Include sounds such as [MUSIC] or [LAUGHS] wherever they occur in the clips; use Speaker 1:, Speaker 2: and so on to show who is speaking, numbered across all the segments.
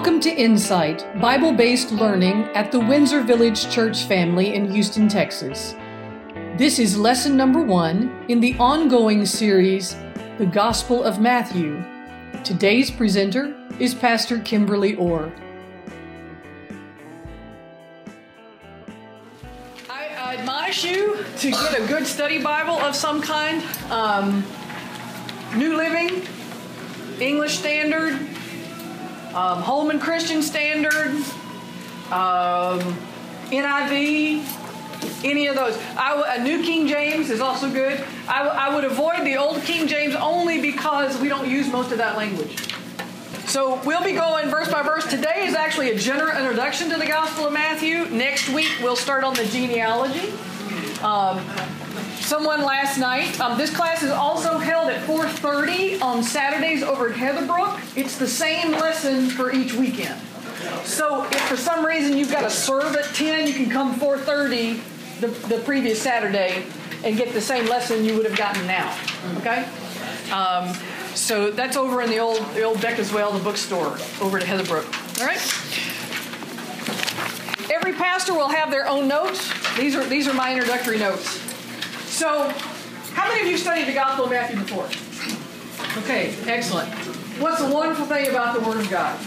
Speaker 1: Welcome to Insight, Bible based learning at the Windsor Village Church family in Houston, Texas. This is lesson number one in the ongoing series, The Gospel of Matthew. Today's presenter is Pastor Kimberly Orr. I admonish you to get a good study Bible of some kind. Um, New Living, English Standard, um, Holman Christian Standard, um, NIV, any of those. I, a New King James is also good. I, I would avoid the Old King James only because we don't use most of that language. So we'll be going verse by verse. Today is actually a general introduction to the Gospel of Matthew. Next week we'll start on the genealogy. Um, someone last night. Um, this class is also held at 4:30 on Saturdays over at Heatherbrook. It's the same lesson for each weekend. So if for some reason you've got to serve at 10, you can come 4:30 the, the previous Saturday and get the same lesson you would have gotten now. Okay. Um, so that's over in the old the old deck as well, the bookstore over at Heatherbrook. All right. Every pastor will have their own notes. These are these are my introductory notes. So, how many of you studied the Gospel of Matthew before? Okay, excellent. What's the wonderful thing about the Word of God?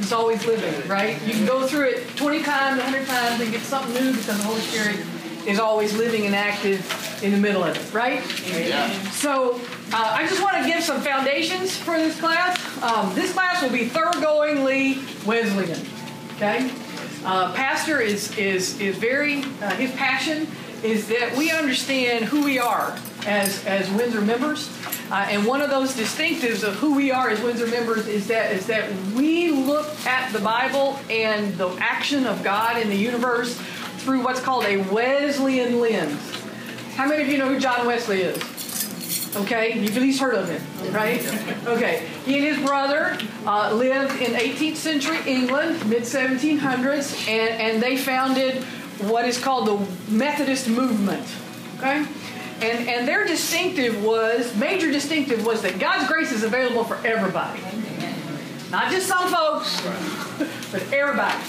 Speaker 1: It's always living, right? You can go through it 20 times, 100 times, and get something new because the Holy Spirit is always living and active in the middle of it, right? Yeah. So, uh, I just want to give some foundations for this class. Um, this class will be thoroughgoingly Wesleyan, okay? Uh, pastor is is is very uh, his passion is that we understand who we are as, as Windsor members. Uh, and one of those distinctives of who we are as Windsor members is that is that we look at the Bible and the action of God in the universe through what's called a Wesleyan lens. How many of you know who John Wesley is? Okay, you've at least heard of him, right? Okay, he and his brother uh, lived in 18th century England, mid 1700s, and, and they founded what is called the Methodist movement. Okay? And, and their distinctive was, major distinctive was that God's grace is available for everybody. Not just some folks, [LAUGHS] but everybody.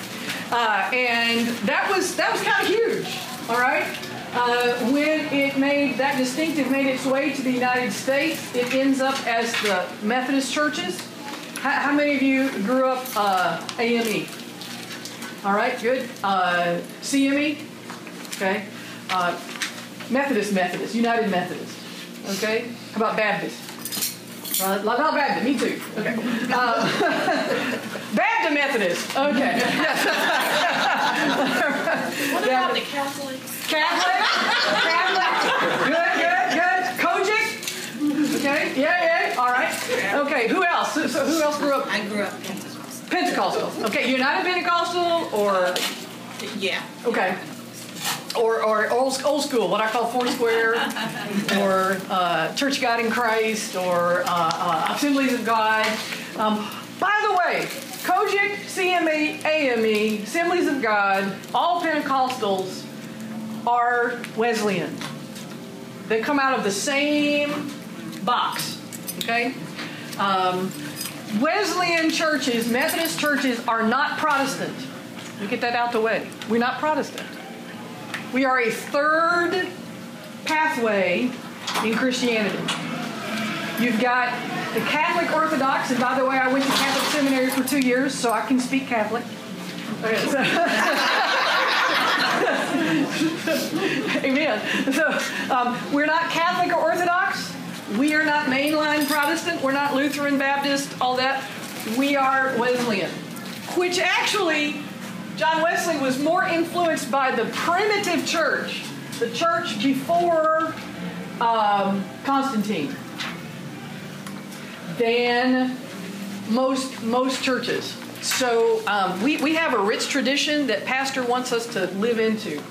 Speaker 1: Uh, and that was that was kind of huge, all right? Uh, when it made that distinctive made its way to the United States, it ends up as the Methodist churches. How, how many of you grew up uh, AME? All right, good. Uh, CME, okay. Uh, Methodist, Methodist, United Methodist, okay. How about Baptist? Uh, not Baptist, me too. Okay. Uh, [LAUGHS] Baptist Methodist. Okay. [LAUGHS]
Speaker 2: what about the Catholics?
Speaker 1: Catholic. Catholic. Good, good, good. COGIC. Okay. Yeah, yeah. All right. Okay. Who else? So, so who else grew up?
Speaker 2: I grew up
Speaker 1: Pentecostal. Okay, United Pentecostal or
Speaker 2: yeah.
Speaker 1: Okay. Or, or old, old school, what I call Foursquare, or uh, Church God in Christ, or uh, uh, Assemblies of God. Um, by the way, COGIC, CME, AME, Assemblies of God, all Pentecostals are Wesleyan. They come out of the same box. Okay? Um, Wesleyan churches, Methodist churches, are not Protestant. We get that out the way. We're not Protestant. We are a third pathway in Christianity. You've got the Catholic Orthodox, and by the way, I went to Catholic seminary for two years, so I can speak Catholic. Okay, so [LAUGHS] Amen. So um, we're not Catholic or Orthodox. We are not mainline Protestant. We're not Lutheran, Baptist, all that. We are Wesleyan, which actually, John Wesley was more influenced by the primitive church, the church before um, Constantine, than most most churches. So um, we, we have a rich tradition that Pastor wants us to live into.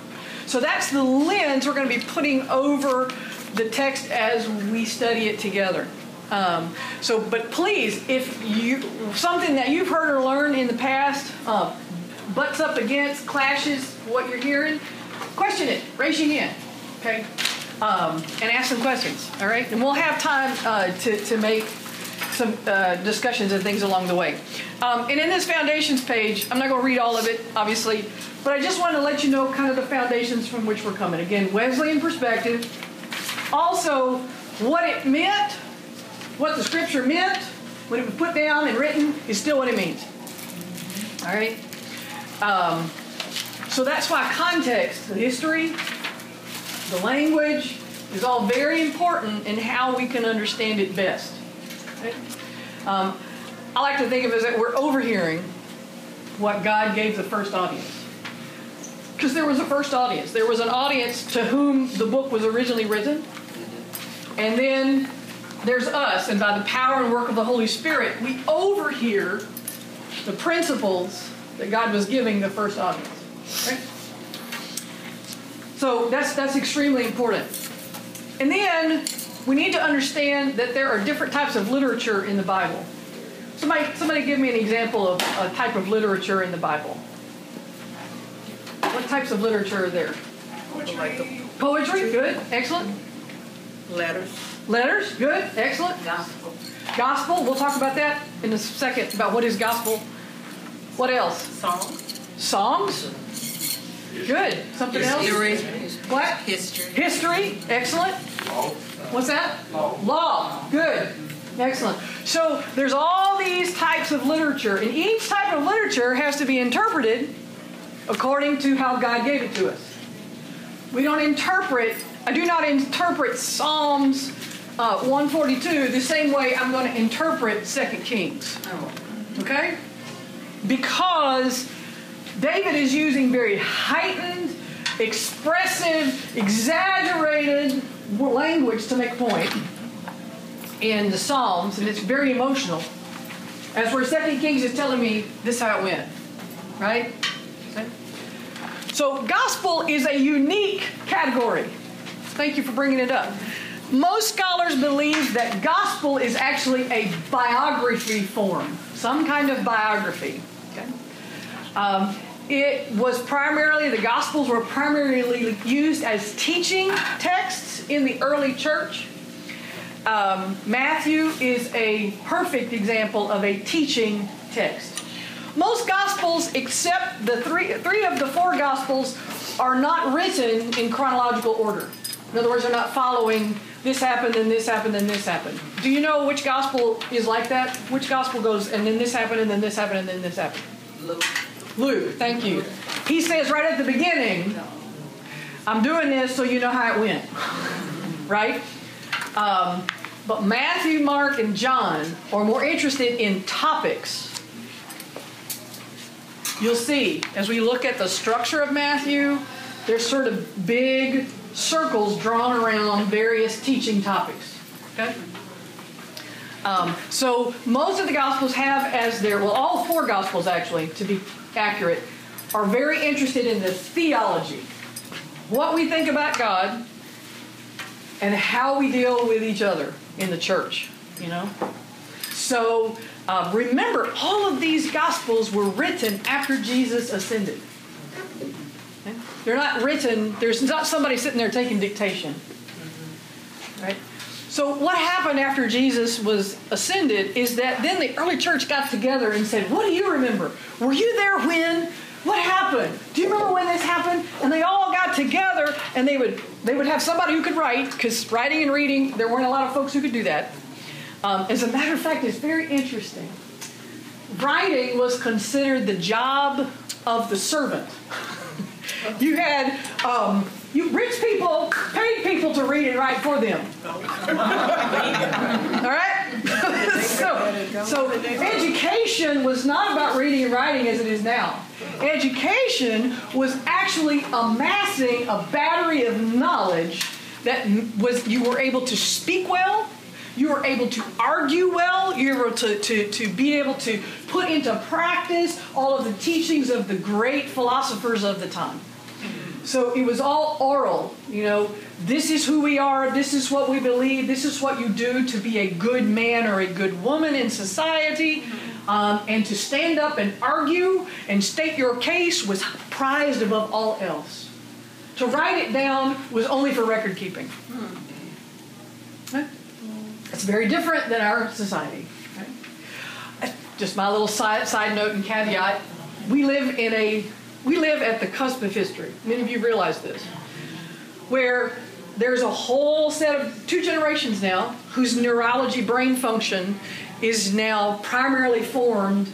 Speaker 1: So that's the lens we're going to be putting over the text as we study it together. Um, so, but please, if you something that you've heard or learned in the past uh, butts up against, clashes what you're hearing, question it. Raise your hand, okay, um, and ask some questions. All right, and we'll have time uh, to to make some uh, discussions and things along the way. Um, and in this foundations page, I'm not going to read all of it, obviously, but I just want to let you know kind of the foundations from which we're coming. Again, Wesleyan perspective. Also, what it meant, what the scripture meant, when it was put down and written, is still what it means. All right? Um, so that's why context, the history, the language, is all very important in how we can understand it best. Okay? Um, I like to think of it as that we're overhearing what God gave the first audience. Because there was a first audience. There was an audience to whom the book was originally written. Mm-hmm. And then there's us, and by the power and work of the Holy Spirit, we overhear the principles that God was giving the first audience. Right? So that's that's extremely important. And then we need to understand that there are different types of literature in the Bible. Somebody, somebody give me an example of a type of literature in the Bible. What types of literature are there?
Speaker 2: Poetry.
Speaker 1: Poetry, good, excellent.
Speaker 2: Letters.
Speaker 1: Letters, good, excellent.
Speaker 2: Gospel.
Speaker 1: Gospel, we'll talk about that in a second about what is gospel. What else?
Speaker 2: Songs.
Speaker 1: Songs, good. Something else?
Speaker 2: History.
Speaker 1: What?
Speaker 2: History.
Speaker 1: History, excellent. What's that?
Speaker 3: Law.
Speaker 1: Law, good. Excellent. So there's all these types of literature, and each type of literature has to be interpreted according to how God gave it to us. We don't interpret, I do not interpret Psalms uh, 142 the same way I'm going to interpret 2 Kings. Okay? Because David is using very heightened, expressive, exaggerated language to make a point in the Psalms, and it's very emotional. As where Second Kings is telling me this is how it went, right? So gospel is a unique category. Thank you for bringing it up. Most scholars believe that gospel is actually a biography form, some kind of biography. Okay? Um, it was primarily, the Gospels were primarily used as teaching texts in the early church. Um, Matthew is a perfect example of a teaching text. Most Gospels, except the three, three of the four Gospels, are not written in chronological order. In other words, they're not following this happened, and this happened, and this happened. Do you know which Gospel is like that? Which Gospel goes, and then this happened, and then this happened, and then this happened?
Speaker 2: Luke.
Speaker 1: Luke, thank you. He says right at the beginning, I'm doing this so you know how it went. [LAUGHS] Right? Um, but Matthew, Mark, and John are more interested in topics. You'll see as we look at the structure of Matthew, there's sort of big circles drawn around various teaching topics. Okay? Um, so most of the Gospels have as their, well, all four Gospels actually, to be accurate, are very interested in the theology. What we think about God and how we deal with each other in the church, you know? So uh, remember, all of these Gospels were written after Jesus ascended. Okay? They're not written, there's not somebody sitting there taking dictation. Right? So what happened after Jesus was ascended is that then the early church got together and said, "What do you remember? Were you there when? What happened? Do you remember when this happened?" And they all got together and they would they would have somebody who could write because writing and reading there weren't a lot of folks who could do that. Um, as a matter of fact, it's very interesting. Writing was considered the job of the servant. you had um, you rich people paid people to read and write for them. [LAUGHS] All right? [LAUGHS] so, so education was not about reading and writing as it is now. Education was actually amassing a battery of knowledge that was you were able to speak well, you were able to argue well, you were able to, to, to be able to put into practice all of the teachings of the great philosophers of the time. So it was all oral, you know, this is who we are, this is what we believe, this is what you do to be a good man or a good woman in society. Um, and to stand up and argue and state your case was prized above all else. To write it down was only for record keeping. That's very different than our society. Uh, just my little side, side note and caveat. We live in a we live at the cusp of history. Many of you realize this, where there's a whole set of two generations now whose neurology brain function is now primarily formed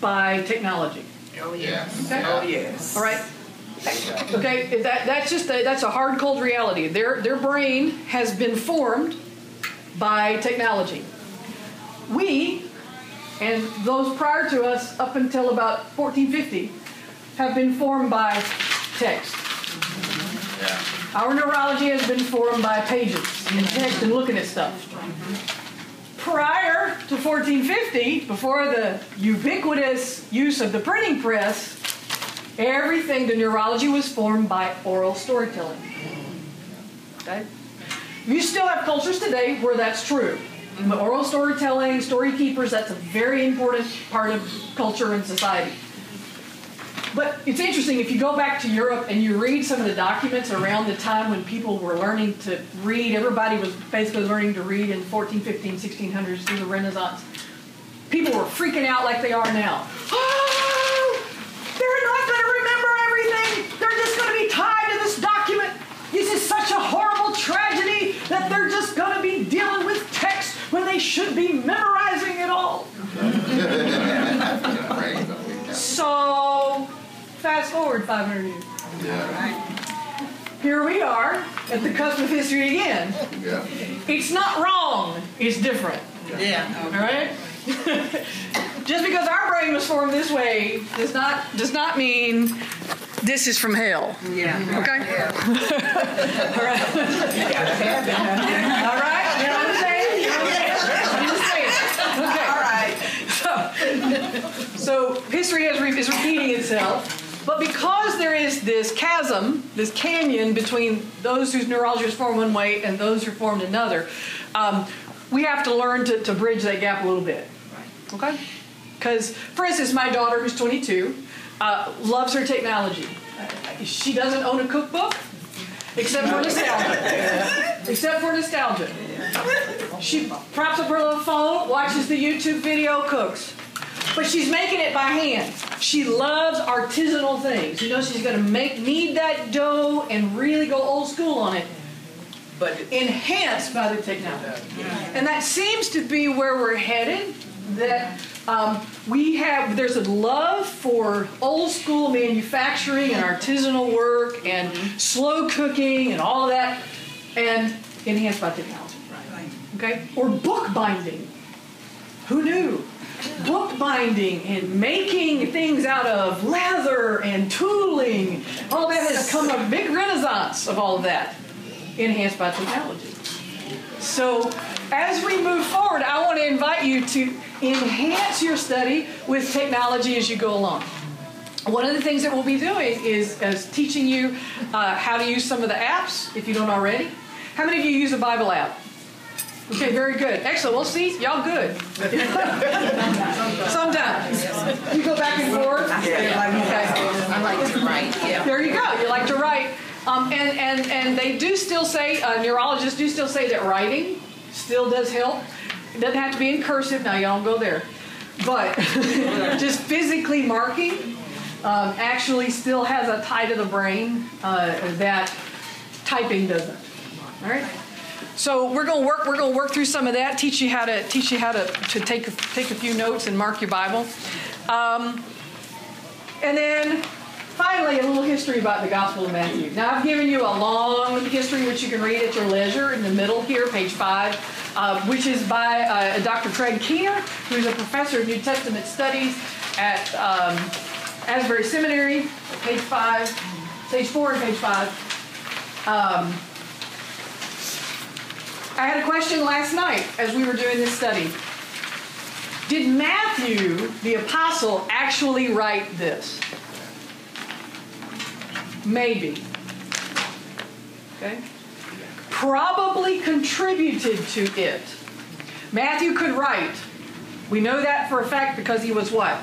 Speaker 1: by technology.
Speaker 2: Oh, yes.
Speaker 1: Okay?
Speaker 2: Oh, yes.
Speaker 1: All right. Okay, that, that's just a, that's a hard, cold reality. Their their brain has been formed by technology. We and those prior to us, up until about 1450, have been formed by text.
Speaker 3: Yeah.
Speaker 1: Our neurology has been formed by pages and text and looking at stuff. Prior to 1450, before the ubiquitous use of the printing press, everything, the neurology was formed by oral storytelling. Okay? You still have cultures today where that's true. But oral storytelling, story keepers, that's a very important part of culture and society. But it's interesting if you go back to Europe and you read some of the documents around the time when people were learning to read, everybody was basically learning to read in 14, 15, 1600s through the Renaissance. People were freaking out like they are now. Oh, they're not going to remember everything. They're just going to be tied to this document. This is such a tragedy that they're just going to be dealing with text when they should be memorizing it all. So, fast forward 500 years.
Speaker 3: Yeah.
Speaker 1: Here we are at the cusp of history again.
Speaker 3: Yeah.
Speaker 1: It's not wrong, it's different.
Speaker 2: Yeah.
Speaker 1: All right? [LAUGHS] Just because our brain was formed this way does not does not mean this is from hell.
Speaker 2: Yeah.
Speaker 1: Okay? All right.
Speaker 2: You gotta have that.
Speaker 1: All right? You know what I'm saying? I'm just saying. Okay.
Speaker 2: All right.
Speaker 1: So, so history is, re- is repeating itself, but because there is this chasm, this canyon between those whose neurology is formed one way and those who formed another, um, we have to learn to, to bridge that gap a little bit. Okay? Because, for instance, my daughter, who's 22, uh, loves her technology. She doesn't own a cookbook, except for nostalgia. except for nostalgia. She props up her little phone, watches the YouTube video, cooks. But she's making it by hand. She loves artisanal things. You know, she's going to make knead that dough and really go old school on it,
Speaker 2: But
Speaker 1: enhanced by the technology. And that seems to be where we're headed. That um, we have, there's a love for old school manufacturing and artisanal work and slow cooking and all of that, and enhanced by technology. Right. Okay? Or bookbinding. Who knew? Bookbinding and making things out of leather and tooling. All that has come a big renaissance of all of that, enhanced by technology. So, as we move forward, I want to invite you to enhance your study with technology as you go along. One of the things that we'll be doing is, is teaching you uh, how to use some of the apps, if you don't already. How many of you use a Bible app? Okay, very good. Excellent. Well, see, y'all good. [LAUGHS] Sometimes. You go back and forth. Yeah. Okay.
Speaker 2: I like to write. Yeah.
Speaker 1: There you go. You like to write. Um, and, and, and they do still say, uh, neurologists do still say that writing still does help. It doesn't have to be in cursive. Now, y'all don't go there. But [LAUGHS] just physically marking um, actually still has a tie to the brain uh, that typing doesn't. All right. So we're going to work. We're to work through some of that. Teach you how to teach you how to, to take take a few notes and mark your Bible. Um, and then finally, a little history about the Gospel of Matthew. Now, I've given you a long history, which you can read at your leisure in the middle here, page five, uh, which is by uh, Dr. Craig Keener, who's a professor of New Testament studies at um, Asbury Seminary, page five, page four and page five. Um, I had a question last night as we were doing this study. Did Matthew, the apostle, actually write this? Maybe. Okay? Probably contributed to it. Matthew could write. We know that for a fact because he was what?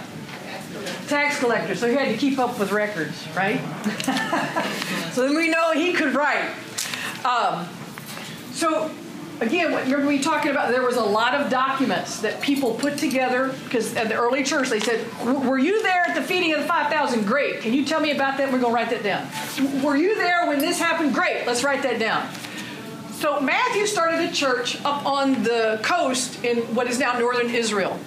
Speaker 1: Tax collector. So he had to keep up with records, right? [LAUGHS] so then we know he could write. Um, so again, remember we talking about there was a lot of documents that people put together because at the early church they said, "Were you there at the feeding of the five thousand? Great. Can you tell me about that? We're going to write that down. Were you there when this happened? Great. Let's write that down." So Matthew started a church up on the coast in what is now northern Israel.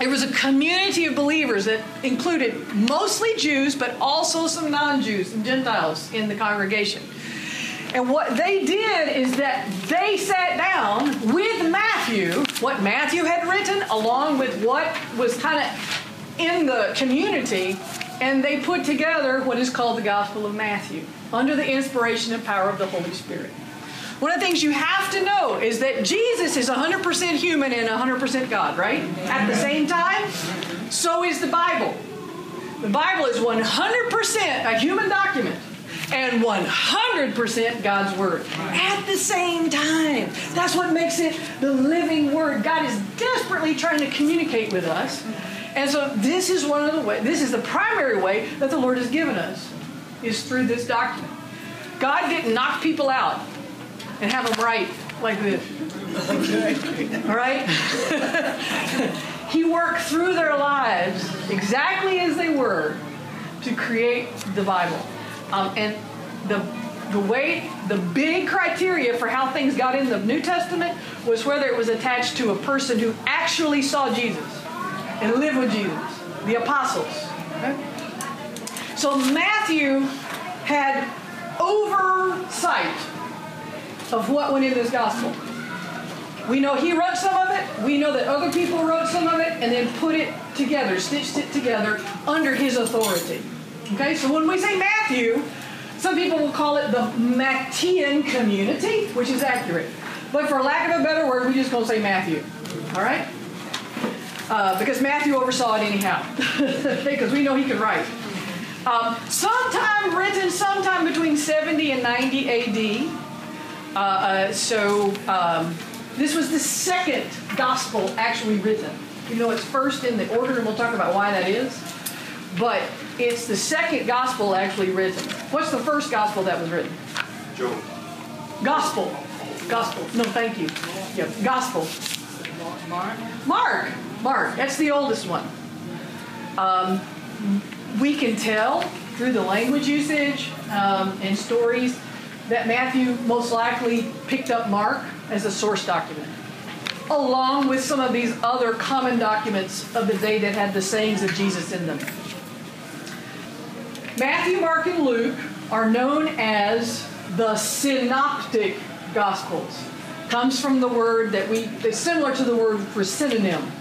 Speaker 1: It was a community of believers that included mostly Jews, but also some non Jews and Gentiles in the congregation. And what they did is that they sat down with Matthew, what Matthew had written, along with what was kind of in the community, and they put together what is called the Gospel of Matthew under the inspiration and power of the Holy Spirit. One of the things you have to know is that Jesus is 100% human and 100% God, right? At the same time, so is the Bible. The Bible is 100% a human document and 100% God's Word at the same time. That's what makes it the living Word. God is desperately trying to communicate with us. And so this is one of the way, this is the primary way that the Lord has given us, is through this document. God didn't knock people out and have them write like this. All right? [LAUGHS] he worked through their lives exactly as they were to create the Bible. Um, and the the way the big criteria for how things got in the New Testament was whether it was attached to a person who actually saw Jesus and lived with Jesus, the apostles. Okay? So Matthew had oversight of what went in this gospel. We know he wrote some of it. We know that other people wrote some of it and then put it together, stitched it together under his authority. Okay, so when we say Matthew, some people will call it the Matthean community, which is accurate. But for lack of a better word, we just gonna say Matthew. All right? Uh, because Matthew oversaw it anyhow, [LAUGHS] because we know he could write. Um, sometime written, sometime between 70 and 90 AD. Uh, uh, so um, this was the second gospel actually written. You know, it's first in the order, and we'll talk about why that is. But it's the second gospel actually written. What's the first gospel that was written?
Speaker 3: Job.
Speaker 1: Gospel. Gospel. No, thank you. Yeah, gospel.
Speaker 2: Mark?
Speaker 1: Mark. Mark. That's the oldest one. Um, we can tell through the language usage um, and stories that Matthew most likely picked up Mark as a source document, along with some of these other common documents of the day that had the sayings of Jesus in them. Matthew, Mark, and Luke are known as the synoptic gospels. Comes from the word that we it's similar to the word for synonym.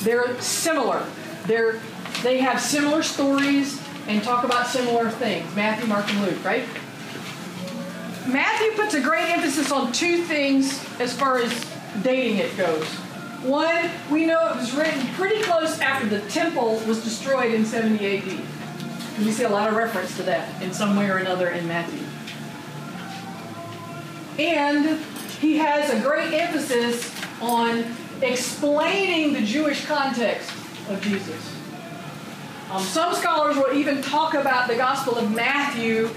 Speaker 1: They're similar. They're they have similar stories and talk about similar things. Matthew, Mark, and Luke, right? Matthew puts a great emphasis on two things as far as dating it goes. One, we know it was written pretty close after the temple was destroyed in 70 AD. We see a lot of reference to that in some way or another in Matthew. And he has a great emphasis on explaining the Jewish context of Jesus. Um, some scholars will even talk about the Gospel of Matthew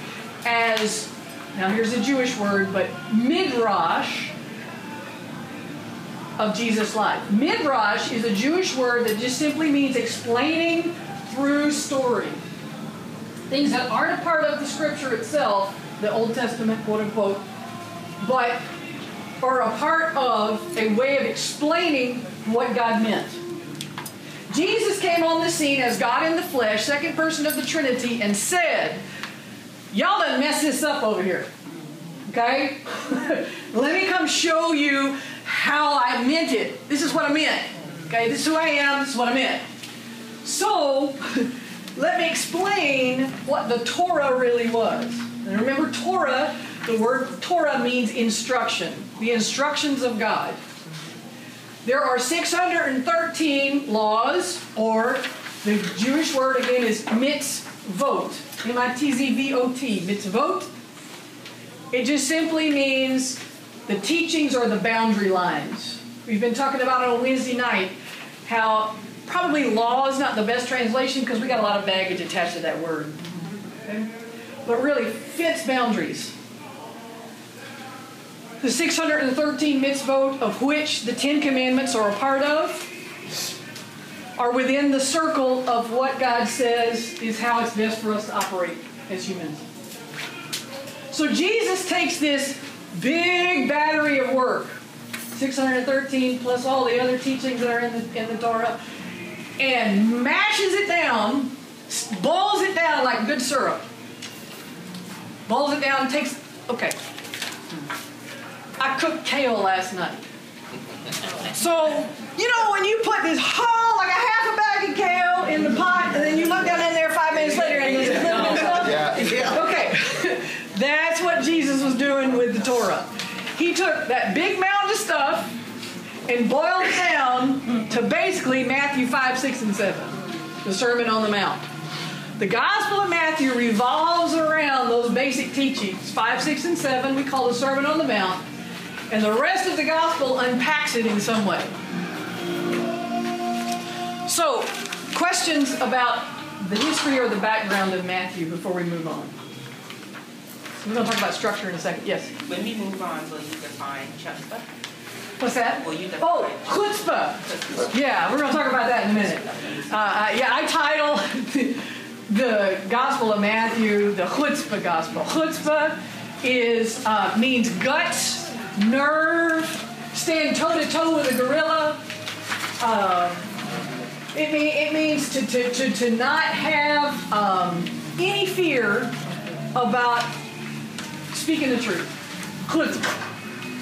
Speaker 1: as, now here's a Jewish word, but midrash of Jesus' life. Midrash is a Jewish word that just simply means explaining through story. Things that aren't a part of the scripture itself, the Old Testament, quote unquote, but are a part of a way of explaining what God meant. Jesus came on the scene as God in the flesh, second person of the Trinity, and said, Y'all done messed this up over here. Okay? [LAUGHS] Let me come show you how I meant it. This is what I meant. Okay, this is who I am, this is what I meant. So, [LAUGHS] let me explain what the Torah really was. And remember, Torah, the word Torah means instruction, the instructions of God. There are 613 laws, or the Jewish word again is mitzvot, M I T Z V O T, mitzvot. It just simply means the teachings or the boundary lines. We've been talking about on Wednesday night how probably law is not the best translation because we got a lot of baggage attached to that word. But really fits boundaries. the 613 mitzvot of which the Ten Commandments are a part of are within the circle of what God says is how it's best for us to operate as humans. So Jesus takes this big battery of work, 613 plus all the other teachings that are in the, in the Torah, and mashes it down, boils it down like good syrup. Boils it down, takes, okay. I cooked kale last night. So, you know, when you put this whole, like a half a bag of kale in the pot, and then you look down in there five minutes later and there's a little bit of?
Speaker 2: Yeah.
Speaker 1: Okay, [LAUGHS] that's what Jesus was doing with the Torah. He took that big mound of stuff and boiled down to basically Matthew 5, 6, and 7, the Sermon on the Mount. The Gospel of Matthew revolves around those basic teachings 5, 6, and 7, we call the Sermon on the Mount, and the rest of the Gospel unpacks it in some way. So, questions about the history or the background of Matthew before we move on? We're going to talk about structure in a second. Yes.
Speaker 2: When we move on, will you define chutzpah?
Speaker 1: What's that?
Speaker 2: Will you define
Speaker 1: Oh, chutzpah. Yeah, we're going to talk about that in a minute. Uh, uh, yeah, I title [LAUGHS] the Gospel of Matthew the chutzpah Gospel. Chutzpah is uh, means guts, nerve, stand toe to toe with a gorilla. Uh, it, mean, it means to, to, to, to not have um, any fear about speaking the truth. Chutzpah.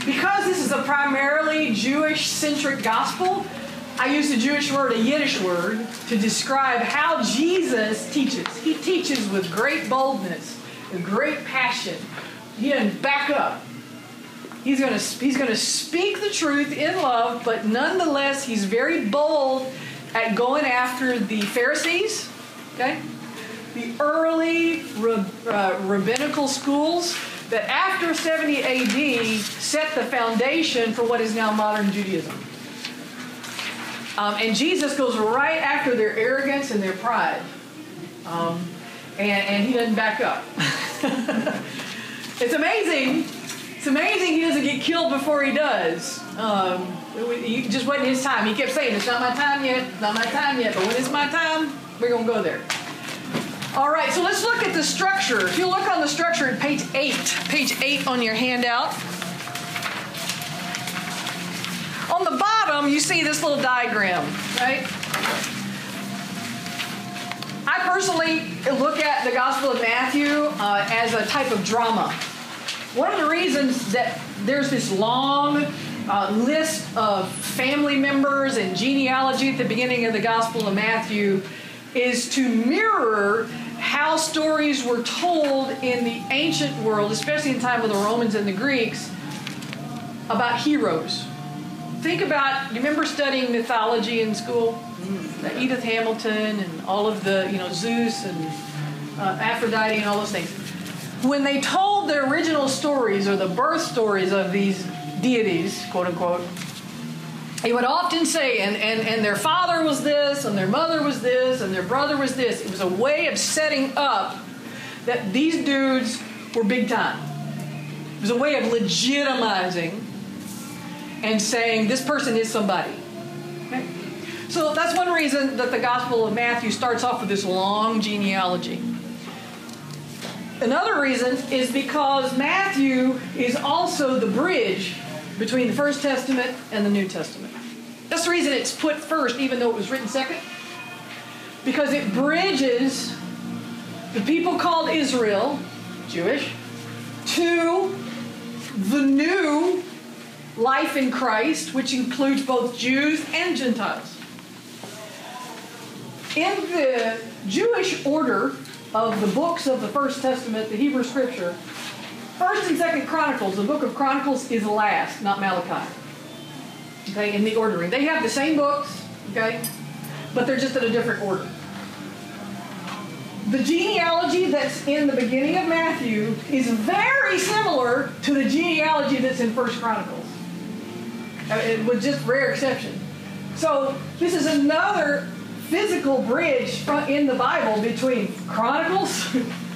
Speaker 1: Because this is a primarily Jewish centric gospel, I use a Jewish word, a Yiddish word, to describe how Jesus teaches. He teaches with great boldness, with great passion. He doesn't back up. He's going to he's to speak the truth in love, but nonetheless, he's very bold at going after the Pharisees. Okay, the early uh, rabbinical schools that after 70 AD set the foundation for what is now modern Judaism. Um, and Jesus goes right after their arrogance and their pride. Um, and, and he doesn't back up. [LAUGHS] it's amazing. It's amazing he doesn't get killed before he does. Um, it just wasn't his time. He kept saying, It's not my time yet, it's not my time yet, but when it's my time, we're going to go there. All right, so let's look at the structure. If you look on the structure at page 8, page 8 on your handout, on the bottom you see this little diagram, right? I personally look at the Gospel of Matthew uh, as a type of drama. One of the reasons that there's this long uh, list of family members and genealogy at the beginning of the Gospel of Matthew is to mirror how stories were told in the ancient world, especially in time of the Romans and the Greeks, about heroes. Think about, you remember studying mythology in school? Mm. Edith Hamilton and all of the, you know, Zeus and uh, Aphrodite and all those things. When they told their original stories or the birth stories of these deities, quote unquote, he would often say, and, and, and their father was this, and their mother was this, and their brother was this. It was a way of setting up that these dudes were big time. It was a way of legitimizing and saying this person is somebody. Okay? So that's one reason that the Gospel of Matthew starts off with this long genealogy. Another reason is because Matthew is also the bridge between the First Testament and the New Testament. That's the reason it's put first, even though it was written second. Because it bridges the people called Israel, Jewish, to the new life in Christ, which includes both Jews and Gentiles. In the Jewish order of the books of the First Testament, the Hebrew Scripture, First and Second Chronicles, the book of Chronicles is last, not Malachi. Okay, in the ordering. They have the same books, okay, but they're just in a different order. The genealogy that's in the beginning of Matthew is very similar to the genealogy that's in First Chronicles. Uh, with just rare exception. So this is another physical bridge in the Bible between Chronicles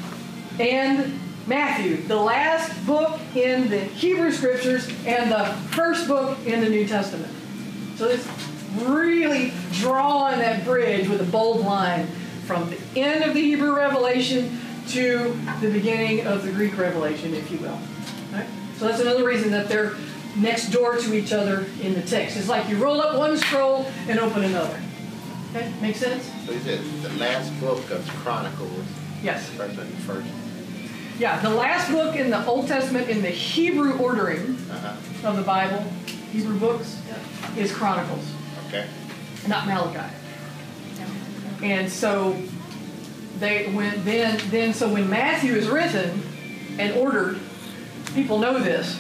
Speaker 1: [LAUGHS] and Matthew, the last book in the Hebrew Scriptures and the first book in the New Testament. So it's really drawing that bridge with a bold line from the end of the Hebrew Revelation to the beginning of the Greek Revelation, if you will. Right? So that's another reason that they're next door to each other in the text. It's like you roll up one scroll and open another. Okay, make sense?
Speaker 4: So you said the last book of Chronicles.
Speaker 1: Yes.
Speaker 4: First and first.
Speaker 1: Yeah, the last book in the Old Testament in the Hebrew ordering
Speaker 4: Uh-huh.
Speaker 1: of the Bible, Hebrew books, is Chronicles,
Speaker 4: Okay.
Speaker 1: not Malachi. And so they when then then so when Matthew is written and ordered, people know this,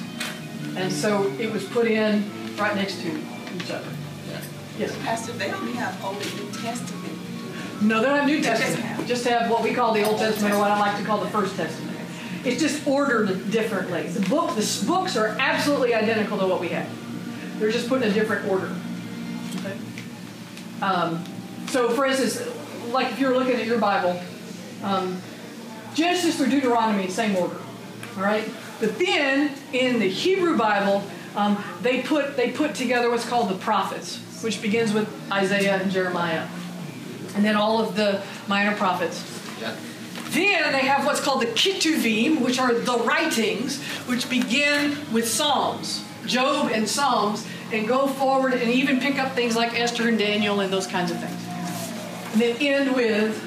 Speaker 1: and so it was put in right next to each other.
Speaker 4: Yeah.
Speaker 1: Yes.
Speaker 5: Pastor, they only have Old and New Testament.
Speaker 1: No, they don't have New
Speaker 5: just
Speaker 1: Testament.
Speaker 5: have-
Speaker 1: Just have what we call the Old Testament, or what I like to call the First Testament. It's just ordered differently. The book, the books are absolutely identical to what we have. They're just put in a different order. Okay? Um, so, for instance, like if you're looking at your Bible, um, Genesis through Deuteronomy, same order. All right. But then in the Hebrew Bible, um, they put they put together what's called the prophets, which begins with Isaiah and Jeremiah, and then all of the minor prophets.
Speaker 4: Yeah.
Speaker 1: Then they have what's called the Ketuvim, which are the writings, which begin with Psalms, Job and Psalms, and go forward and even pick up things like Esther and Daniel and those kinds of things. And then end with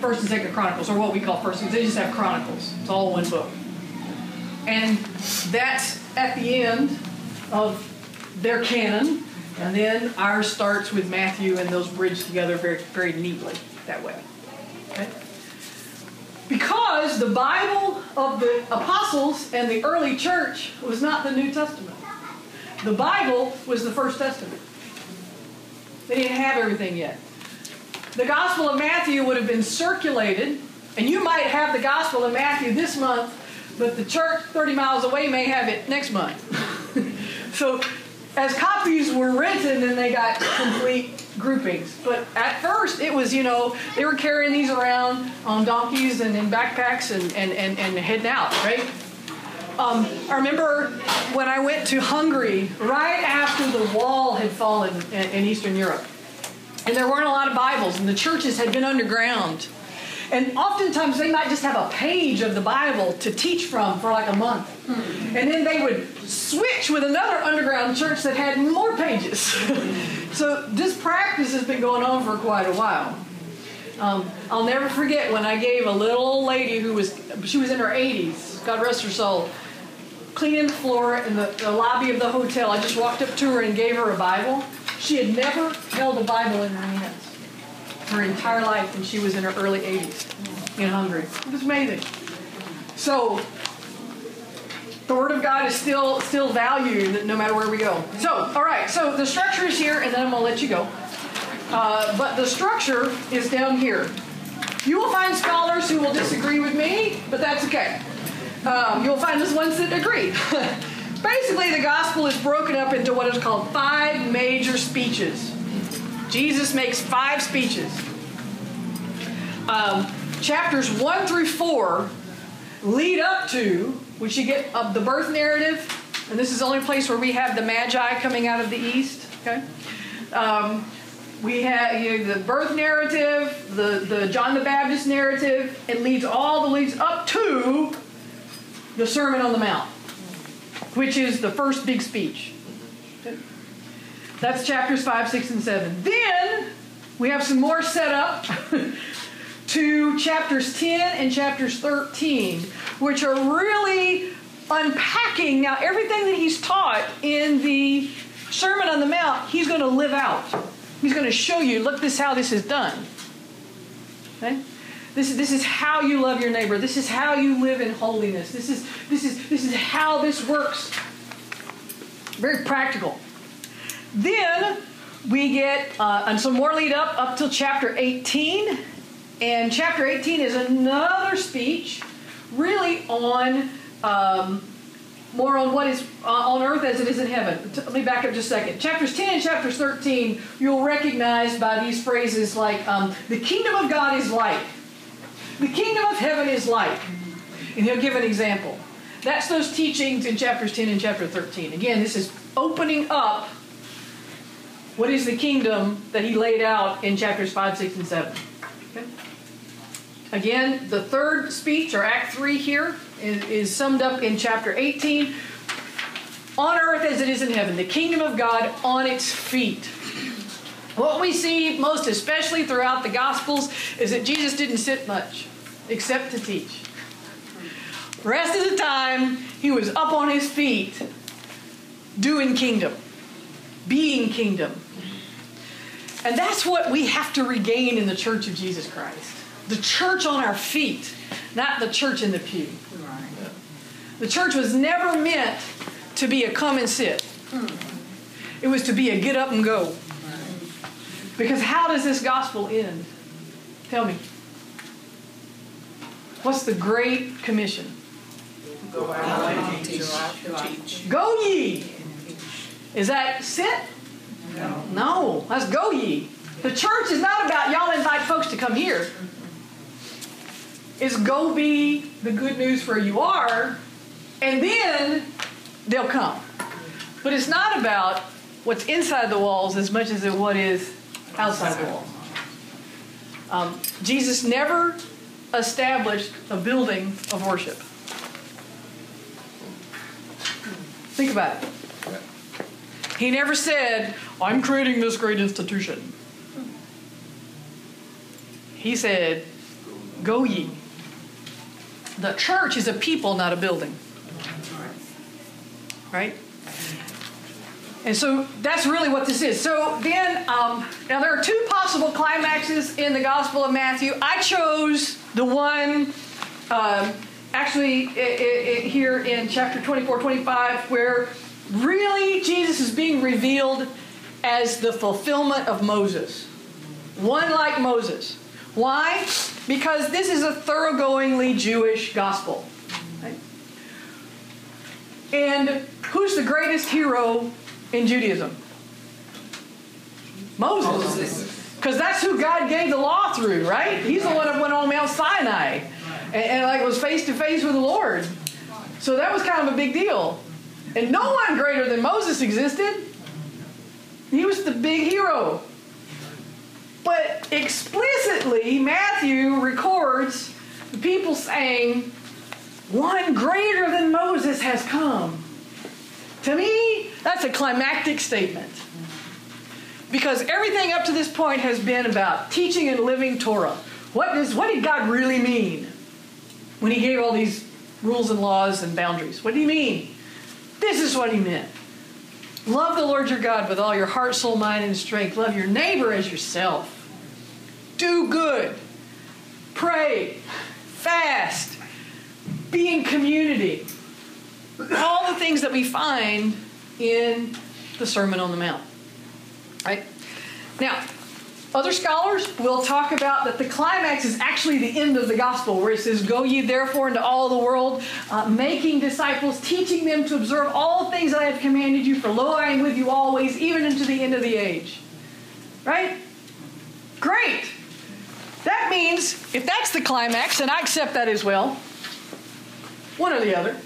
Speaker 1: First and Second Chronicles, or what we call First. They just have Chronicles. It's all one book. And that's at the end of their canon. And then ours starts with Matthew, and those bridge together very, very neatly that way. Okay? Because the Bible of the apostles and the early church was not the New Testament. The Bible was the First Testament. They didn't have everything yet. The Gospel of Matthew would have been circulated, and you might have the Gospel of Matthew this month, but the church 30 miles away may have it next month. [LAUGHS] so, as copies were written, and they got complete groupings. But at first, it was, you know, they were carrying these around on donkeys and in backpacks and, and, and, and heading out, right? Um, I remember when I went to Hungary right after the wall had fallen in, in Eastern Europe. And there weren't a lot of Bibles, and the churches had been underground. And oftentimes they might just have a page of the Bible to teach from for like a month. And then they would switch with another underground church that had more pages. [LAUGHS] so this practice has been going on for quite a while. Um, I'll never forget when I gave a little old lady who was, she was in her 80s, God rest her soul, cleaning the floor in the, the lobby of the hotel. I just walked up to her and gave her a Bible. She had never held a Bible in her hands her entire life, and she was in her early 80s in Hungary. It was amazing. So, the Word of God is still still valued no matter where we go. So, all right. So the structure is here, and then I'm gonna let you go. Uh, but the structure is down here. You will find scholars who will disagree with me, but that's okay. Um, you'll find the ones that agree. [LAUGHS] Basically, the gospel is broken up into what is called five major speeches. Jesus makes five speeches. Um, chapters one through four lead up to, which you get of the birth narrative, and this is the only place where we have the Magi coming out of the east. Okay, um, we have you know, the birth narrative, the the John the Baptist narrative. It leads all the leads up to the Sermon on the Mount, which is the first big speech. That's chapters 5, 6, and 7. Then we have some more set up [LAUGHS] to chapters 10 and chapters 13, which are really unpacking now everything that he's taught in the Sermon on the Mount, he's going to live out. He's going to show you, look, this is how this is done. Okay? This is, this is how you love your neighbor. This is how you live in holiness. This is, this is, this is how this works. Very practical. Then we get uh, and some more lead up up till chapter 18. And chapter 18 is another speech really on um, more on what is uh, on earth as it is in heaven. Let me back up just a second. Chapters 10 and chapters 13, you'll recognize by these phrases like um, the kingdom of God is like, the kingdom of heaven is like. And he'll give an example. That's those teachings in chapters 10 and chapter 13. Again, this is opening up what is the kingdom that he laid out in chapters 5, 6, and 7. Okay? Again, the third speech, or Act 3 here, is, is summed up in chapter 18. On earth as it is in heaven, the kingdom of God on its feet. What we see most especially throughout the Gospels is that Jesus didn't sit much except to teach. Rest of the time, he was up on his feet doing kingdom, being kingdom. And that's what we have to regain in the church of Jesus Christ. The church on our feet, not the church in the pew. The church was never meant to be a come and sit. It was to be a get up and go. Because how does this gospel end? Tell me. What's the Great Commission?
Speaker 2: Go out and teach. teach.
Speaker 1: Go ye. Is that sit?
Speaker 2: No.
Speaker 1: No, that's go ye. The church is not about y'all invite folks to come here. It's go be the good news where you are, and then they'll come. But it's not about what's inside the walls as much as it what is outside the walls. Um, Jesus never established a building of worship. Think about it. He never said, I'm creating this great institution. He said, Go ye. The church is a people, not a building. Right? And so that's really what this is. So then, um, now there are two possible climaxes in the Gospel of Matthew. I chose the one, um, actually, i i i here in chapter 24, 25, where really Jesus is being revealed as the fulfillment of Moses. One like Moses. Why? Because this is a thoroughgoingly Jewish gospel. Right? And who's the greatest hero in Judaism? Moses. Because that's who God gave the law through, right? He's the one that went on Mount Sinai and, and like was face to face with the Lord. So that was kind of a big deal. And no one greater than Moses existed. He was the big hero. But explicitly, Matthew records the people saying, One greater than Moses has come. To me, that's a climactic statement. Because everything up to this point has been about teaching and living Torah. What, does, what did God really mean when He gave all these rules and laws and boundaries? What did He mean? This is what He meant. Love the Lord your God with all your heart, soul, mind, and strength. Love your neighbor as yourself. Do good. Pray. Fast. Be in community. All the things that we find in the Sermon on the Mount. Right? Now, other scholars will talk about that the climax is actually the end of the gospel, where it says, Go ye therefore into all the world, uh, making disciples, teaching them to observe all things that I have commanded you, for lo, I am with you always, even unto the end of the age. Right? Great. That means, if that's the climax, and I accept that as well, one or the other,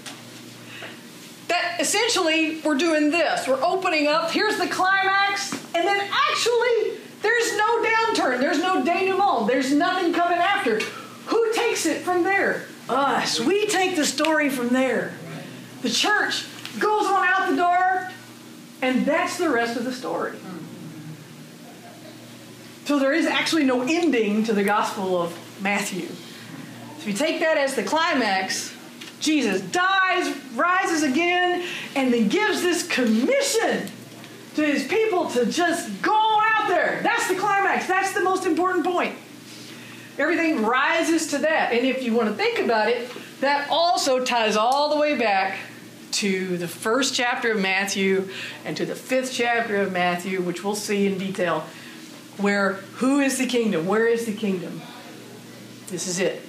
Speaker 1: that essentially we're doing this. We're opening up, here's the climax, and then actually, there's no downturn, there's no denouement, there's nothing coming after. Who takes it from there? Us. We take the story from there. The church goes on out the door, and that's the rest of the story. So there is actually no ending to the Gospel of Matthew. If you take that as the climax, Jesus dies, rises again, and then gives this commission to his people to just go on out there. That's the climax. That's the most important point. Everything rises to that. And if you want to think about it, that also ties all the way back to the first chapter of Matthew and to the fifth chapter of Matthew, which we'll see in detail, where who is the kingdom? Where is the kingdom? This is it.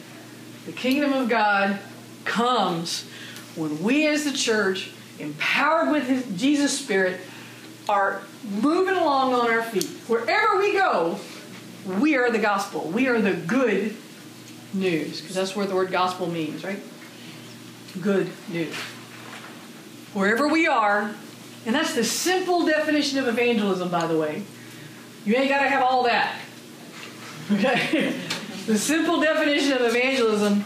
Speaker 1: The kingdom of God comes when we as the church, empowered with his, Jesus' Spirit, are moving along on our feet. Wherever we go, we are the gospel. We are the good news, because that's what the word gospel means, right? good news. Wherever we are, and that's the simple definition of evangelism, by the way. You ain't got to have all that. Okay? [LAUGHS] the simple definition of evangelism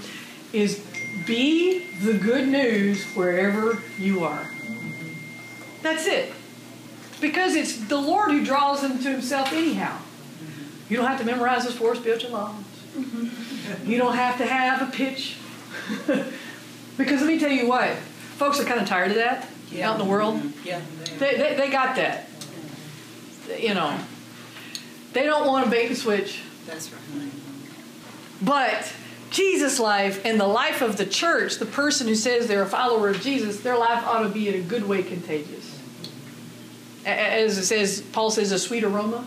Speaker 1: is be the good news wherever you are. That's it. Because it's the Lord who draws them to Himself, anyhow. You don't have to memorize those four spiritual laws. You don't have to have a pitch. [LAUGHS] because let me tell you what, folks are kind of tired of that out in the world.
Speaker 2: Yeah.
Speaker 1: They, they, they got that. You know, they don't want a bait and switch.
Speaker 2: That's right.
Speaker 1: But Jesus' life and the life of the church, the person who says they're a follower of Jesus, their life ought to be in a good way contagious. As it says, Paul says, a sweet aroma.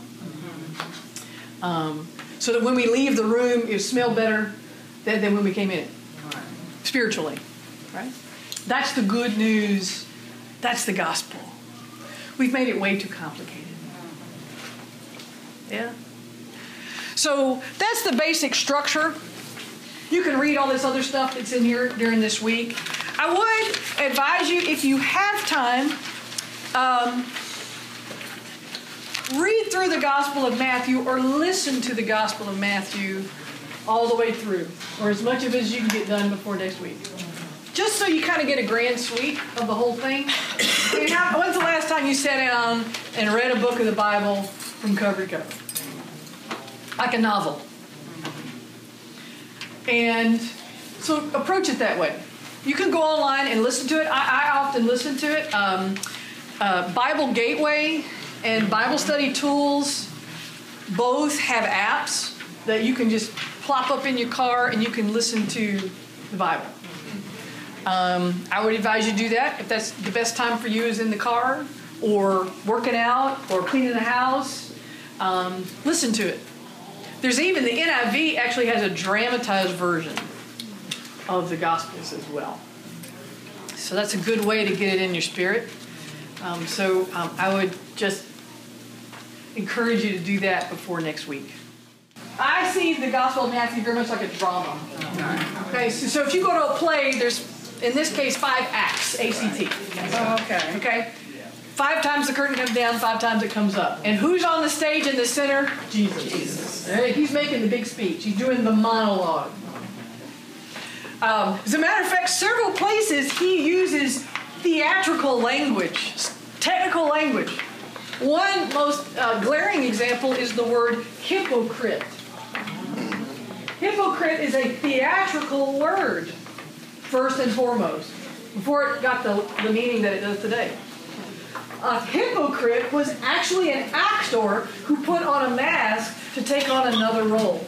Speaker 1: Um, so that when we leave the room, it smelled better than, than when we came in it, spiritually. Right? That's the good news. That's the gospel. We've made it way too complicated. Yeah? So that's the basic structure. You can read all this other stuff that's in here during this week. I would advise you, if you have time, um, read through the Gospel of Matthew or listen to the Gospel of Matthew all the way through, or as much of it as you can get done before next week. Just so you kind of get a grand sweep of the whole thing. When's the last time you sat down and read a book of the Bible from cover to cover? Like a novel. And so approach it that way. You can go online and listen to it. I, I often listen to it. Um, uh, Bible Gateway and Bible Study Tools both have apps that you can just plop up in your car and you can listen to the Bible. Um, I would advise you to do that if that's the best time for you is in the car or working out or cleaning the house. Um, listen to it. There's even the NIV actually has a dramatized version of the Gospels as well. So that's a good way to get it in your spirit. Um, so um, I would just encourage you to do that before next week. I see the Gospel of Matthew very much like a drama. Okay, so, so if you go to a play, there's in this case five acts, ACT.
Speaker 2: Oh, okay.
Speaker 1: Okay? Five times the curtain comes down, five times it comes up. And who's on the stage in the center? Jesus.
Speaker 2: Jesus.
Speaker 1: Right? He's making the big speech. He's doing the monologue. Um, as a matter of fact, several places he uses theatrical language, technical language. One most uh, glaring example is the word hypocrite. Hypocrite is a theatrical word, first and foremost, before it got the, the meaning that it does today. A hypocrite was actually an actor who put on a mask to take on another role.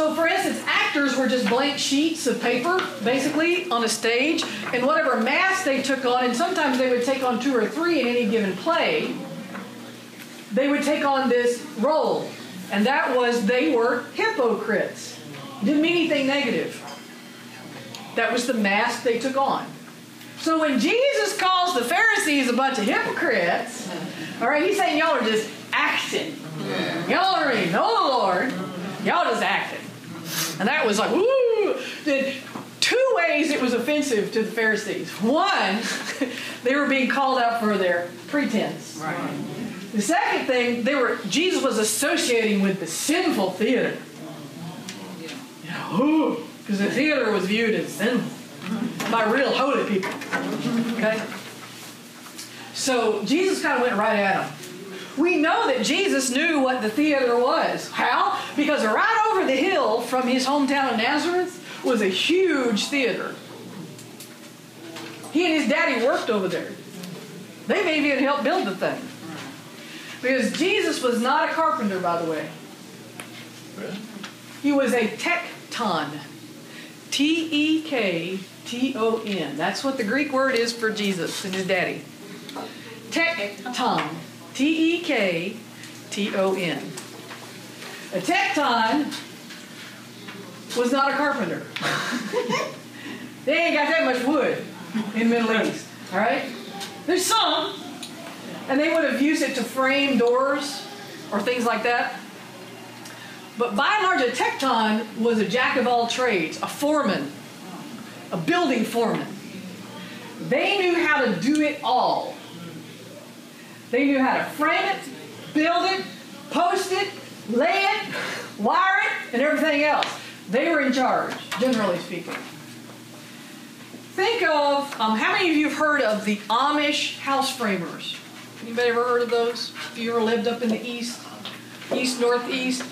Speaker 1: So, for instance, actors were just blank sheets of paper, basically, on a stage, and whatever mask they took on, and sometimes they would take on two or three in any given play, they would take on this role. And that was they were hypocrites. Didn't mean anything negative. That was the mask they took on. So when Jesus calls the Pharisees a bunch of hypocrites, all right, he's saying y'all are just acting. Y'all don't really know the Lord. Y'all just acting. And that was like, woo! Two ways it was offensive to the Pharisees. One, [LAUGHS] they were being called out for their pretense.
Speaker 2: Right.
Speaker 1: The second thing, they were Jesus was associating with the sinful theater. Because the theater was viewed as sinful by real holy people. Okay? So Jesus kind of went right at them. We know that Jesus knew what the theater was. How? Because right over the hill from his hometown of Nazareth was a huge theater. He and his daddy worked over there. They may even helped build the thing. Because Jesus was not a carpenter, by the way. He was a tekton. T E K T O N. That's what the Greek word is for Jesus and his daddy. Tekton. T E K T O N. A tekton was not a carpenter. [LAUGHS] they ain't got that much wood in the Middle East. All right? There's some, and they would have used it to frame doors or things like that. But by and large, a tekton was a jack of all trades, a foreman. a building foreman. They knew how to do it all. They knew how to frame it, build it, post it, lay it, wire it, and everything else. They were in charge, generally speaking. Think of um, how many of you have heard of the Amish house framers? Anybody ever heard of those? If you ever lived up in the east, east northeast,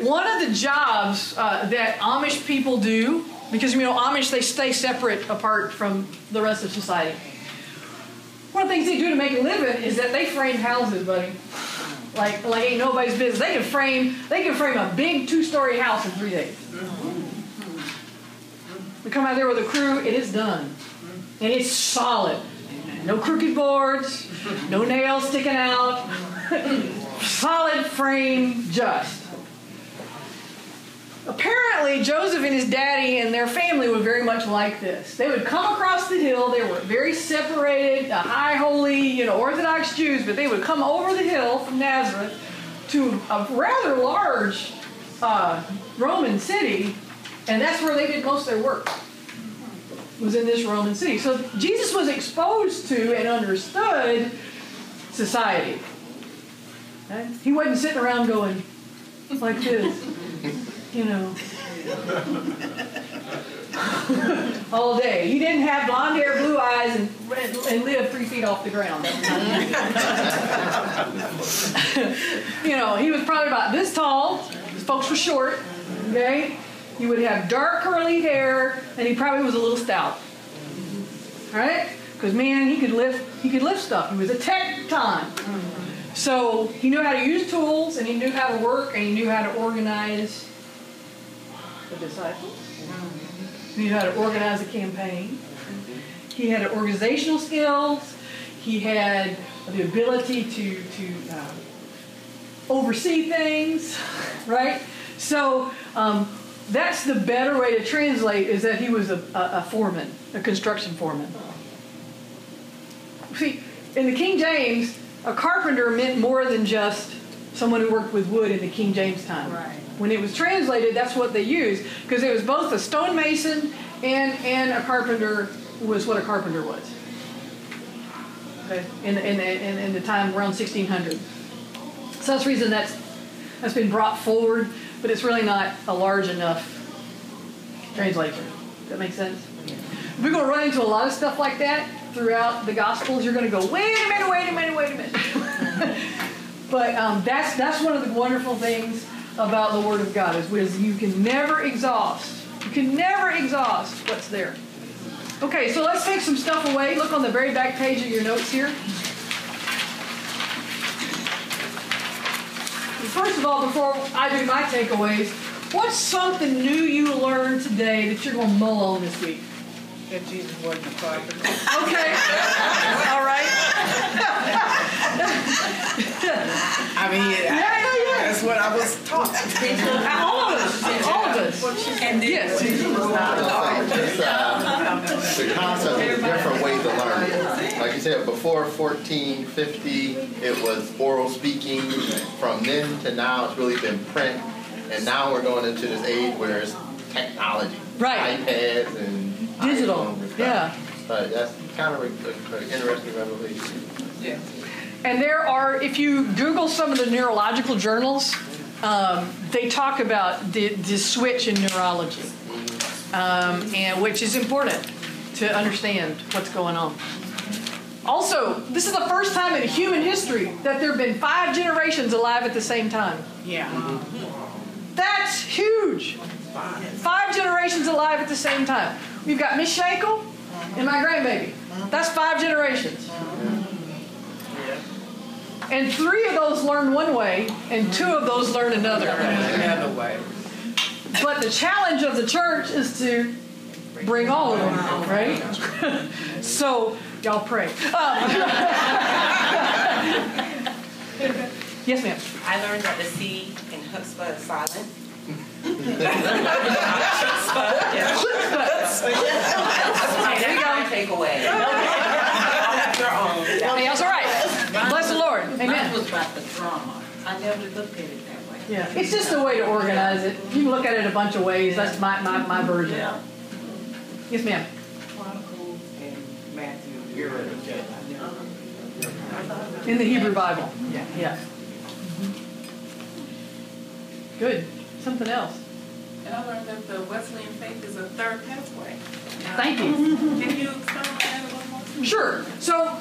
Speaker 1: one of the jobs uh, that Amish people do, because you know Amish they stay separate apart from the rest of society. One of the things they do to make a living is that they frame houses, buddy. Like like ain't nobody's business. They can frame they can frame a big two-story house in three days. We come out there with a crew, it is done, and it's solid. No crooked boards, no nails sticking out, [LAUGHS] solid frame, just. Apparently, Joseph and his daddy and their family were very much like this. They would come across the hill. They were very separated, high holy, you know, Orthodox Jews, but they would come over the hill from Nazareth to a rather large uh, Roman city, and that's where they did most of their work. Was in this Roman city. So Jesus was exposed to and understood society. He wasn't sitting around going like this you know, all day. He didn't have blonde hair, blue eyes, and, and live three feet off the ground. [LAUGHS] you know, he was probably about this tall. His folks were short, okay? He would have dark curly hair, and he probably was a little stout. All right? Because man, he could lift he could lift stuff. He was a tekton. So he knew how to use tools, and he knew how to work, and he knew how to organize the disciples. He knew how to organize a campaign. He had organizational skills. He had the ability to, to uh, oversee things, [LAUGHS] right? So um, that's the better way to translate is that he was a, a, a foreman, a construction foreman. See, in the King James, a carpenter meant more than just someone who worked with wood in the King James time.
Speaker 2: Right.
Speaker 1: When it was translated, that's what they used because it was both a stonemason and and a carpenter was what a carpenter was. Okay, in in in, in the time around 1600. So that's the reason that's that's been brought forward, but it's really not a large enough translation. Does that make sense? We're going to run into a lot of stuff like that throughout the Gospels. You're going to go, wait a minute, wait a minute, wait a minute. [LAUGHS] but um, that's that's one of the wonderful things about the Word of God is, is you can never exhaust. You can never exhaust what's there. Okay, so let's take some stuff away. Look on the very back page of your notes here. First of all, before I do my takeaways, what's something new you learned today that you're going to mull on this week?
Speaker 2: That Jesus wasn't a carpenter.
Speaker 1: Okay. all right.
Speaker 2: I mean,
Speaker 1: yeah, yeah.
Speaker 2: That's what I was taught. [LAUGHS]
Speaker 1: All of us. All of us.
Speaker 2: And then
Speaker 1: Yes.
Speaker 2: Jesus was not a carpenter.
Speaker 4: It's, uh, the concept is different ways of learning. Like you said, before 1450, it was oral speaking. From then to now, it's really been print. And now we're going into this age where it's technology.
Speaker 1: Right.
Speaker 4: iPads and
Speaker 1: Digital,
Speaker 4: and
Speaker 1: yeah.
Speaker 4: But that's kind of an interesting revelation.
Speaker 2: Yeah.
Speaker 1: And there are, if you Google some of the neurological journals, um, they talk about the, the switch in neurology, um, and which is important to understand what's going on. Also, this is the first time in human history that there have been five generations alive at the same time.
Speaker 2: Yeah.
Speaker 1: That's huge. Five generations alive at the same time. We've got Miss Shankle and my grandbaby. That's five generations. And three of those learn one way, and two of those learn another.
Speaker 2: Another way.
Speaker 1: But the challenge of the church is to bring all of them, right? [LAUGHS] so, y'all pray. Um, [LAUGHS] yes, ma'am.
Speaker 6: I learned that the C in chutzpah is silent. [LAUGHS]
Speaker 1: There you go.
Speaker 6: Takeaway. Your own.
Speaker 1: Hey, that's all right. Bless the
Speaker 7: Mine was about the drama. I never looked at it that way.
Speaker 1: Yeah, it's just a way to organize it. You can look at it a bunch of ways. That's my, my, my version. Yeah. Yes, ma'am.
Speaker 2: Chronicles and Matthew. Uh-huh.
Speaker 1: In the Hebrew Bible.
Speaker 2: Yeah.
Speaker 1: Yes. Good. Something else.
Speaker 8: And I learned that the Wesleyan faith is a third pathway.
Speaker 1: Thank you.
Speaker 8: Can you expound on that a little more?
Speaker 1: Sure. So,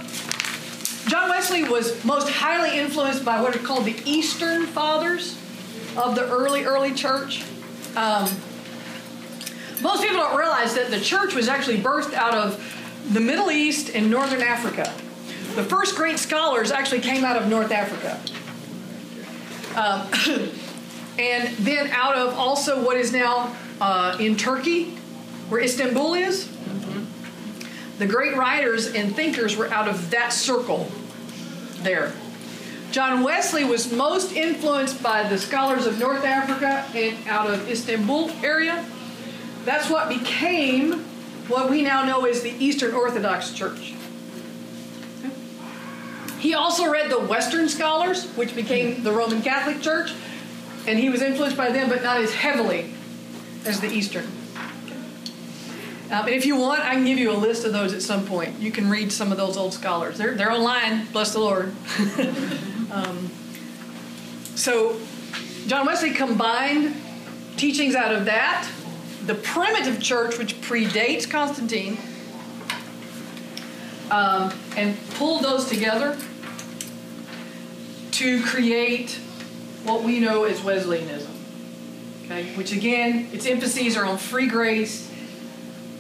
Speaker 1: John Wesley was most highly influenced by what are called the Eastern Fathers of the early, early church. Um, most people don't realize that the church was actually birthed out of the Middle East and Northern Africa. The first great scholars actually came out of North Africa. Um, [COUGHS] and then out of also what is now uh, in Turkey, where Istanbul is. The great writers and thinkers were out of that circle there. John Wesley was most influenced by the scholars of North Africa and out of Istanbul area. That's what became what we now know as the Eastern Orthodox Church. He also read the Western scholars, which became the Roman Catholic Church, and he was influenced by them, but not as heavily as the Eastern. Um, and if you want, I can give you a list of those at some point. You can read some of those old scholars. They're, they're online, bless the Lord. [LAUGHS] um, so, John Wesley combined teachings out of that, the primitive church, which predates Constantine, um, and pulled those together to create what we know as Wesleyanism. Okay, which again, its emphases are on free grace,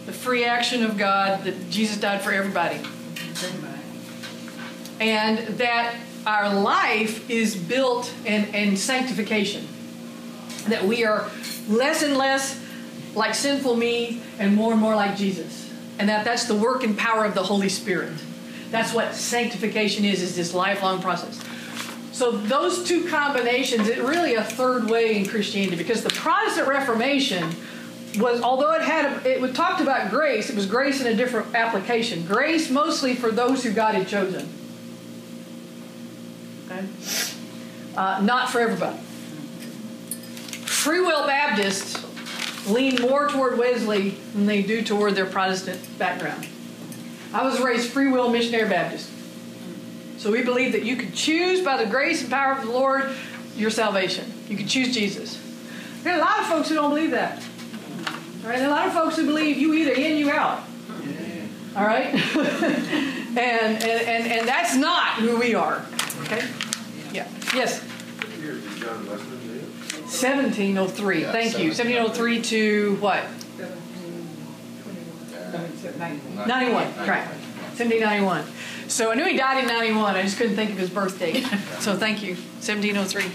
Speaker 1: the free action of God, that Jesus died for everybody. And that our life is built in, in sanctification. That we are less and less like sinful me and more and more like Jesus. And that that's the work and power of the Holy Spirit. That's what sanctification is, is this lifelong process. So those two combinations, it really a third way in Christianity because the Protestant Reformation was, although it had, a, it talked about grace, it was grace in a different application. Grace mostly for those who God had chosen. Okay? Uh, not for everybody. Free will Baptists lean more toward Wesley than they do toward their Protestant background. I was raised free will missionary Baptist. So we believe that you can choose by the grace and power of the Lord your salvation. You can choose Jesus. There are a lot of folks who don't believe that. All right, there a lot of folks who believe you either in, you out. All right, [LAUGHS] and, and and and that's not who we are. Okay. Yeah. Yes.
Speaker 9: Years did John Wesley live?
Speaker 1: 1703.
Speaker 4: Yeah,
Speaker 1: Thank you. 1703 to what? 91. Correct. 1791. So I knew he died in 91. I just couldn't think of his birth date. [LAUGHS] So thank you. 1703.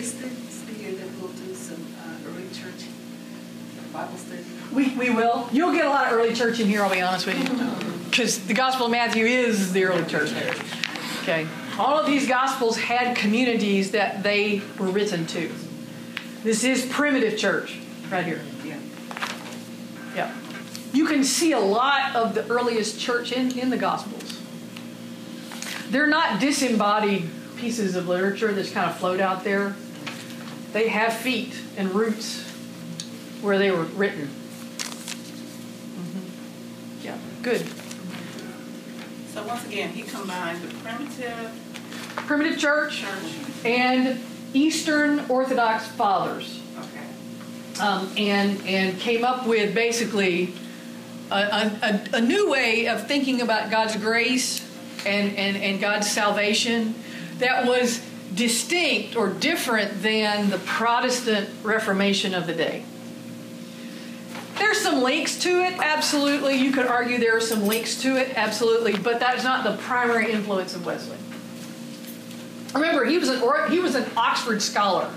Speaker 5: Is there speaking that we'll do some uh, early church Bible study?
Speaker 1: We, we will. You'll get a lot of early church in here, I'll be honest with you. [LAUGHS] Because the Gospel of Matthew is the early church. Okay. All of these Gospels had communities that they were written to. This is primitive church right here.
Speaker 5: Yeah.
Speaker 1: Yeah. You can see a lot of the earliest church in, in the Gospels. They're not disembodied pieces of literature that's kind of float out there. They have feet and roots where they were written. Mhm. Yeah, good.
Speaker 8: So once again, he combined the primitive
Speaker 1: Primitive church
Speaker 8: church.
Speaker 1: and Eastern Orthodox fathers.
Speaker 8: Okay.
Speaker 1: um, and and came up with basically a, a, a new way of thinking about God's grace and, and, and God's salvation that was distinct or different than the Protestant Reformation of the day. There's some links to it, absolutely. You could argue there are some links to it, absolutely, but that's not the primary influence of Wesley. Remember, he was an he was an Oxford scholar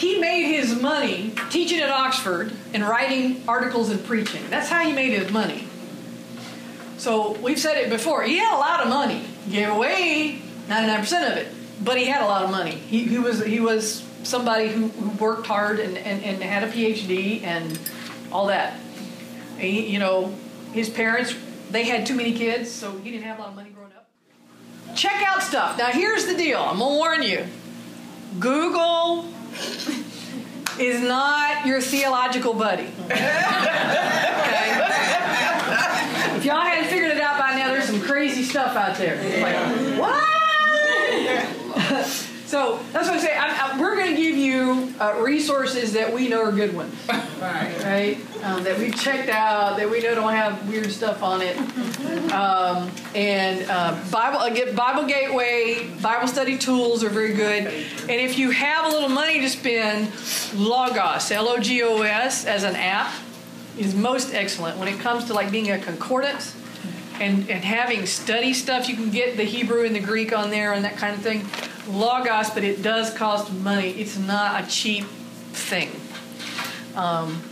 Speaker 1: he made his money teaching at Oxford and writing articles and preaching. That's how he made his money. So we've said it before. He had a lot of money. Gave away 99% of it, but he had a lot of money. He, he was he was somebody who, who worked hard and, and, and had a PhD and all that. He, you know, his parents they had too many kids, so he didn't have a lot of money growing up. Check out stuff. Now here's the deal. I'm gonna warn you. Google [LAUGHS] is not your theological buddy. [LAUGHS] Okay? If y'all hadn't figured it out by now, there's some crazy stuff out there. Like, what? So that's what I say. I'm, I'm, we're going to give you uh, resources that we know are good ones, [LAUGHS]
Speaker 7: Right.
Speaker 1: right? Um, that we've checked out, that we know don't have weird stuff on it. Um, and uh, Bible again, Bible Gateway, Bible study tools are very good. And if you have a little money to spend, Logos, L-O-G-O-S, as an app is most excellent when it comes to like being a concordance and, and having study stuff. You can get the Hebrew and the Greek on there and that kind of thing. Logos, but it does cost money. It's not a cheap thing. Um,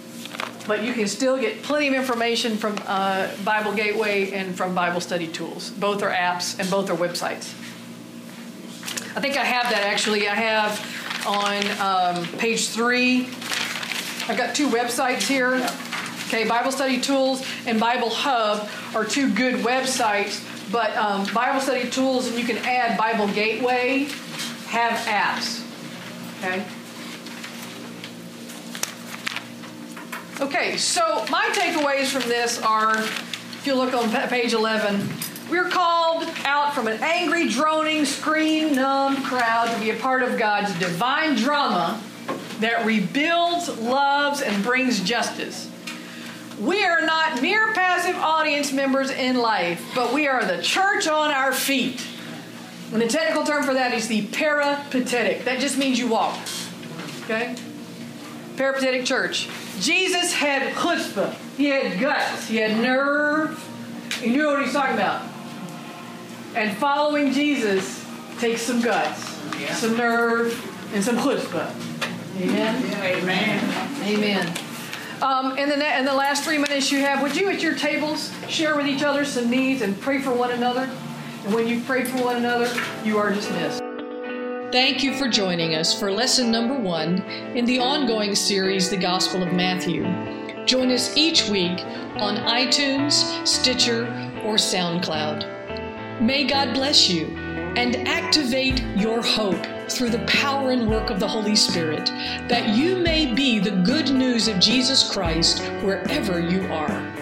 Speaker 1: but you can still get plenty of information from uh, Bible Gateway and from Bible Study Tools. Both are apps and both are websites. I think I have that actually. I have on um, page three. I've got two websites here. Okay, Bible Study Tools and Bible Hub are two good websites, but um, Bible Study Tools and you can add Bible Gateway have apps. Okay. Okay, so my takeaways from this are if you look on page 11, we're called out from an angry, droning, scream numb crowd to be a part of God's divine drama that rebuilds, loves, and brings justice. We are not mere passive audience members in life, but we are the church on our feet. And the technical term for that is the peripatetic. That just means you walk. Okay? Peripatetic church. Jesus had chutzpah. He had guts. He had nerve. He knew what he was talking about. And following Jesus takes some guts, some nerve, and some chutzpah. Amen?
Speaker 7: Amen.
Speaker 1: Amen. Um, in, the, in the last three minutes you have, would you at your tables share with each other some needs and pray for one another? And when you pray for one another, you are dismissed. Thank you for joining us for lesson number one in the ongoing series, The Gospel of Matthew. Join us each week on iTunes, Stitcher, or SoundCloud. May God bless you and activate your hope through the power and work of the Holy Spirit, that you may be the good news of Jesus Christ wherever you are.